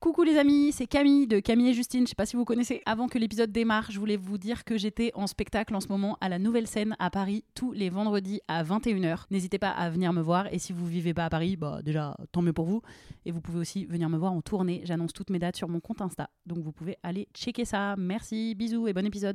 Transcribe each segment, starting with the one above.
Coucou les amis, c'est Camille de Camille et Justine. Je sais pas si vous connaissez. Avant que l'épisode démarre, je voulais vous dire que j'étais en spectacle en ce moment à la Nouvelle Scène à Paris tous les vendredis à 21h. N'hésitez pas à venir me voir et si vous vivez pas à Paris, bah déjà tant mieux pour vous. Et vous pouvez aussi venir me voir en tournée. J'annonce toutes mes dates sur mon compte Insta, donc vous pouvez aller checker ça. Merci, bisous et bon épisode.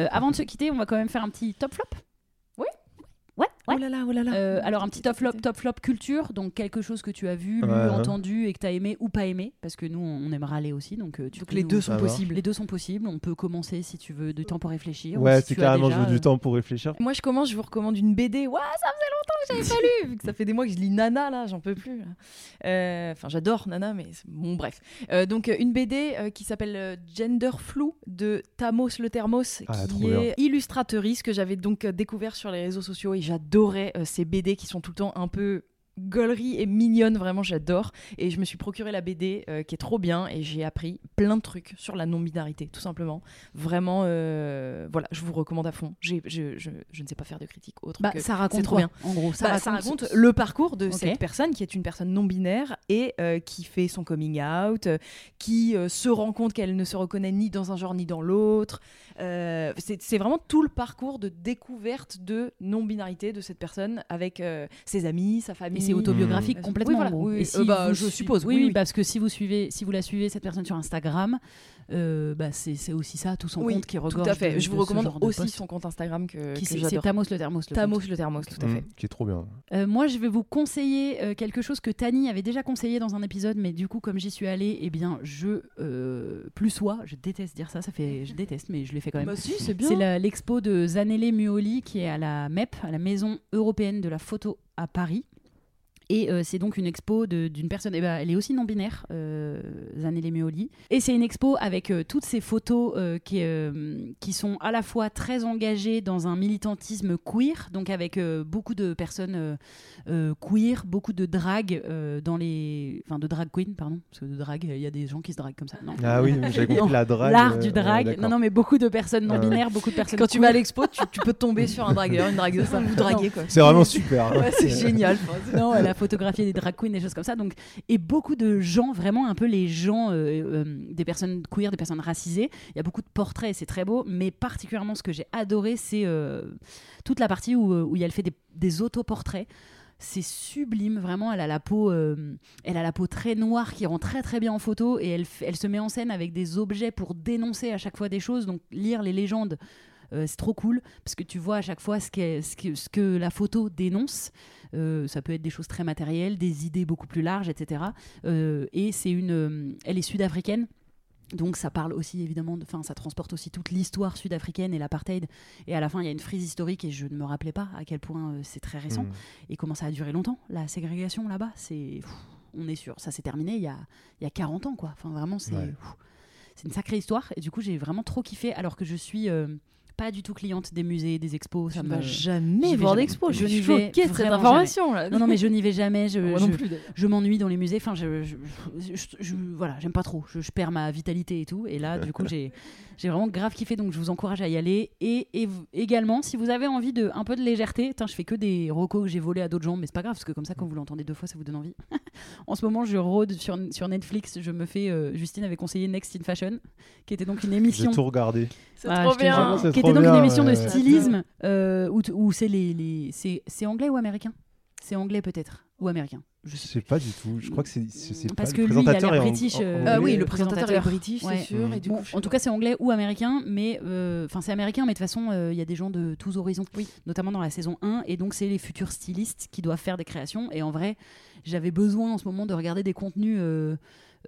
Euh, avant de se quitter, on va quand même faire un petit top flop. Oui Ouais, ouais. Oh là là, oh là là. Euh, alors un petit top flop, top flop culture, donc quelque chose que tu as vu, lu, Ouais, ouais. entendu et que tu as aimé ou pas aimé, parce que nous on aime râler aussi, donc euh, tu Donc peux les nous- deux sont possibles. Les deux sont possibles. On peut commencer si tu veux du temps pour réfléchir. ou Ouais, si c'est tu as carrément, je veux du euh, temps pour réfléchir. Moi, je commence, je vous recommande une BD. Ouah, ça faisait longtemps que j'avais pas lu. Vu que ça fait des mois que je lis Nana, là, j'en peux plus. Euh, Enfin, j'adore Nana, mais bon, bref. Euh, donc, une BD euh, qui s'appelle Gender Flou de Tamos le Thermos, Ah, qui bien. est illustratrice que j'avais donc découvert sur les réseaux sociaux et j'adorais euh, ces BD qui sont tout le temps un peu gaulerie et mignonne, vraiment j'adore. Et je me suis procuré la BD euh, qui est trop bien et j'ai appris plein de trucs sur la non-binarité, tout simplement. Vraiment, euh, voilà, je vous recommande à fond. Je, je- je ne sais pas faire de critique autre Bah, que ça raconte c'est trop quoi, bien. En gros, Bah, ça raconte le parcours de cette personne qui est une personne non binaire et euh, qui fait son coming out, qui se rend compte qu'elle ne se reconnaît ni dans un genre ni dans l'autre. C'est vraiment tout le parcours de découverte de non-binarité de cette personne avec ses amis, sa famille. C'est autobiographique Mmh. complètement. Oui, voilà. Et euh, si bah, je su- suppose, Oui, oui, oui, oui. parce que si vous suivez, si vous la suivez cette personne sur Instagram, euh, bah c'est aussi ça, tout son Oui, compte qui tout regorge. à fait. de- je vous recommande aussi son compte Instagram que, Qui que c'est? Tamos le Thermos. Le Tamos compte. le Thermos, tout à Mm, fait. Qui est trop bien. Euh, moi, je vais vous conseiller euh, quelque chose que Tani avait déjà conseillé dans un épisode, mais du coup, comme j'y suis allée, eh bien, je euh, plus sois. Je déteste dire ça, ça fait, je déteste, mais je l'ai fait quand même. Bah si, c'est bien. C'est la- l'expo de Zanele Muoli qui est à la MEP, à la Maison européenne de la photo à Paris. Et euh, c'est donc une expo d'une personne, eh ben, elle est aussi non-binaire, euh, Zanele Muoli. Et c'est une expo avec euh, toutes ces photos euh, qui, euh, qui sont à la fois très engagées dans un militantisme queer, donc avec euh, beaucoup de personnes euh, euh, queer, beaucoup de drag euh, dans les... Enfin, de drag queen, pardon, parce que de drag, il y a des gens qui se draguent comme ça. Non. Ah oui, j'avais compris la drague. L'art euh, du drag. non, non, mais beaucoup de personnes non Ah ouais. binaires, beaucoup de personnes. Quand tu vas à l'expo, tu, tu peux tomber sur un dragueur, une dragueuse, vous draguer quoi. C'est vraiment super. Ouais, c'est génial. Non, elle a photographié des drag queens, des choses comme ça. Donc, et beaucoup de gens, vraiment un peu les gens, euh, euh, des personnes queer, des personnes racisées. Il y a beaucoup de portraits, c'est très beau. Mais particulièrement, ce que j'ai adoré, c'est euh, toute la partie où, où elle fait des, des autoportraits. C'est sublime, vraiment. Elle a la peau, elle a la peau très noire qui rend très très bien en photo et elle, elle se met en scène avec des objets pour dénoncer à chaque fois des choses. Donc lire les légendes, euh, c'est trop cool parce que tu vois à chaque fois ce, ce que, ce que la photo dénonce. Euh, ça peut être des choses très matérielles, des idées beaucoup plus larges, etc. Euh, et c'est une, elle est sud-africaine. Donc ça parle aussi évidemment, de- enfin ça transporte aussi toute l'histoire sud-africaine et l'apartheid. Et à la fin il y a une frise historique et je ne me rappelais pas à quel point euh, c'est très récent Mm. et comment ça a duré longtemps. La ségrégation là-bas, c'est, on est sûr, ça s'est terminé il y a, il y a 40 ans quoi. Enfin vraiment c'est, Ouais. c'est une sacrée histoire et du coup j'ai vraiment trop kiffé alors que je suis euh, pas du tout cliente des musées, des expos. Ça ne me... jamais voir d'expo. Je n'y suis vais de cette information là. Non non mais je n'y vais jamais. Je, Moi je- non plus. d'ailleurs. je m'ennuie dans les musées. Enfin, je, voilà, j'aime pas trop. Je, perds ma vitalité et tout. Et là, du coup, j'ai, vraiment grave kiffé. Donc, je vous encourage à y aller. Et, également, si vous avez envie de un peu de légèreté, je fais que des recos que j'ai volés à d'autres gens, mais c'est pas grave parce que comme ça, quand vous l'entendez deux fois, ça vous donne envie. en ce moment, je rôde sur, sur Netflix. Je me fais. euh, Justine avait conseillé Next in Fashion, qui était donc une J'ai émission. tout regardé. C'est Ah, trop bien. C'est qui trop était donc bien, une émission de ouais. stylisme euh, où, où c'est les, les c'est, c'est anglais ou américain? C'est anglais peut-être ou américain Je Je sais pas du tout. Je crois que c'est Parce pas que le lui, il a présentateur l'air est british, en- euh, oui, le présentateur est british, Ouais. c'est sûr. Mm. Et du Bon, coup, je en tout cas, c'est anglais ou américain, mais euh, enfin c'est américain, mais de toute façon, euh, il y a des gens de tous horizons, Oui. notamment dans la saison 1, et donc c'est les futurs stylistes qui doivent faire des créations. Et en vrai, j'avais besoin en ce moment de regarder des contenus euh,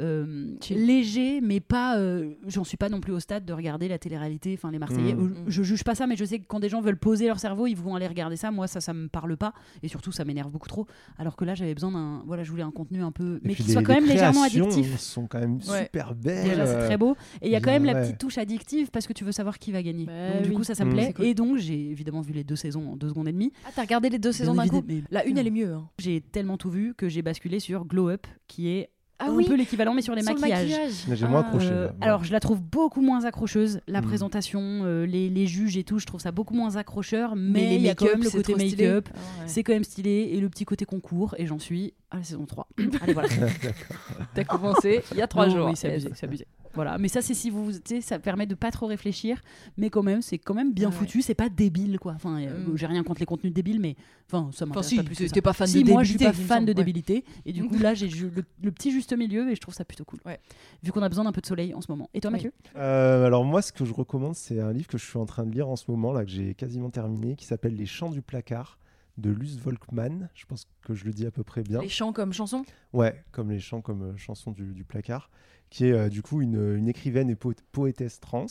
euh, légers, mais pas. euh, J'en suis pas non plus au stade de regarder la télé-réalité, enfin les Marseillais. Mm. Euh, Je juge pas ça, mais je sais que quand des gens veulent poser leur cerveau, ils vont aller regarder ça. Moi, ça, ça me parle pas, et surtout, ça m'énerve beaucoup trop. Alors que là, j'avais besoin Voilà, je voulais un contenu un peu, mais qui les- soit quand les même légèrement addictif. sont quand même Ouais. super belles. Déjà, c'est très beau. Et il y a quand même la petite touche addictive parce que tu veux savoir qui va gagner. Bah donc, du oui. coup, ça, ça me Mm. plaît. Cool. Et donc, j'ai évidemment vu les deux saisons en deux secondes et demie. Ah, t'as regardé les deux saisons d'un coup? Mais- La une, elle est mieux. hein. J'ai tellement tout vu que j'ai basculé sur Glow Up, qui est Ah un oui, peu l'équivalent, mais sur les sur le maquillages. maquillage. J'ai moins Ah, accroché. Euh, là. alors, je la trouve beaucoup moins accrocheuse. La Mm. présentation, euh, les, les juges et tout, je trouve ça beaucoup moins accrocheur. Mais, les il y a quand make-up, même le c'est côté make-up. Ah ouais. C'est quand même stylé. Et le petit côté concours. Et j'en suis à la saison 3. Allez, voilà. T'as commencé il y a trois Non, jours. Oui, c'est abusé, c'est abusé. Voilà, mais ça c'est si vous, tu sais, ça permet de pas trop réfléchir, mais quand même c'est quand même bien Ah ouais. foutu, c'est pas débile quoi. Enfin, euh, Mm. j'ai rien contre les contenus débiles, mais enfin ça Enfin, m'intéresse si, pas plus t'es pas fan si, de moi je suis débilité, pas fan semble, de ouais. débilité, et du coup là j'ai le, le petit juste milieu et je trouve ça plutôt cool. Ouais. Vu qu'on a besoin d'un peu de soleil en ce moment. Et toi Oui. Mathieu? Euh, alors moi, ce que je recommande, c'est un livre que je suis en train de lire en ce moment, là que j'ai quasiment terminé, qui s'appelle Les Chants du placard de Luce Volkmann. Je pense que je le dis à peu près bien. Les chants comme chanson Ouais, comme les chants, comme euh, chansons du, du placard, qui est euh, du coup une, écrivaine et po- poétesse trans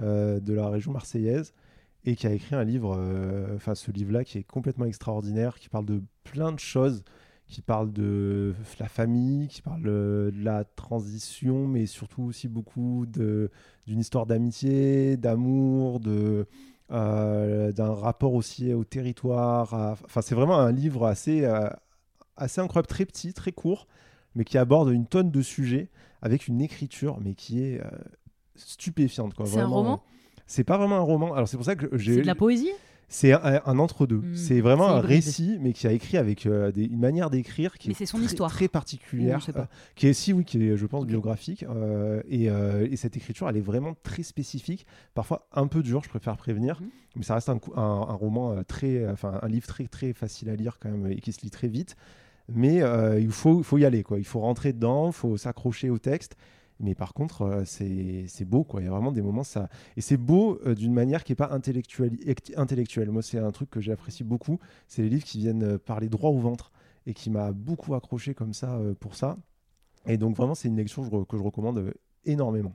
euh, de la région marseillaise et qui a écrit un livre, euh, enfin ce livre-là qui est complètement extraordinaire, qui parle de plein de choses, qui parle de la famille, qui parle de la transition, mais surtout aussi beaucoup d'une histoire d'amitié, d'amour, de d'un rapport aussi au territoire. Enfin, c'est vraiment un livre assez, assez incroyable, très petit, très court, mais qui aborde une tonne de sujets avec une écriture, mais qui est euh, stupéfiante. quoi, C'est un roman C'est pas vraiment un roman. Alors c'est pour ça que j'ai. C'est de la poésie? C'est un, un entre-deux. Mm. C'est vraiment un récit, mais qui a écrit avec euh, des- une manière d'écrire qui Mais est, son très, histoire. très particulière, euh, qui est si oui, qui est, je pense, biographique. euh, et, euh, et cette écriture, elle est vraiment très spécifique, parfois un peu dure, je préfère prévenir, Mhm. mais ça reste un, un- un roman euh, très, euh, enfin un livre très très facile à lire quand même et qui se lit très vite. Mais euh, il faut, faut y aller, quoi. Il faut rentrer dedans, il faut s'accrocher au texte. Mais par contre, euh, c'est beau, quoi. Il y a vraiment des moments, ça. Et c'est beau euh, d'une manière qui n'est pas intellectuelle, ect- intellectuelle. Moi, c'est un truc que j'apprécie beaucoup. C'est les livres qui viennent parler droit au ventre et qui m'a beaucoup accroché comme ça pour ça. Et donc, vraiment, c'est une lecture que je recommande énormément.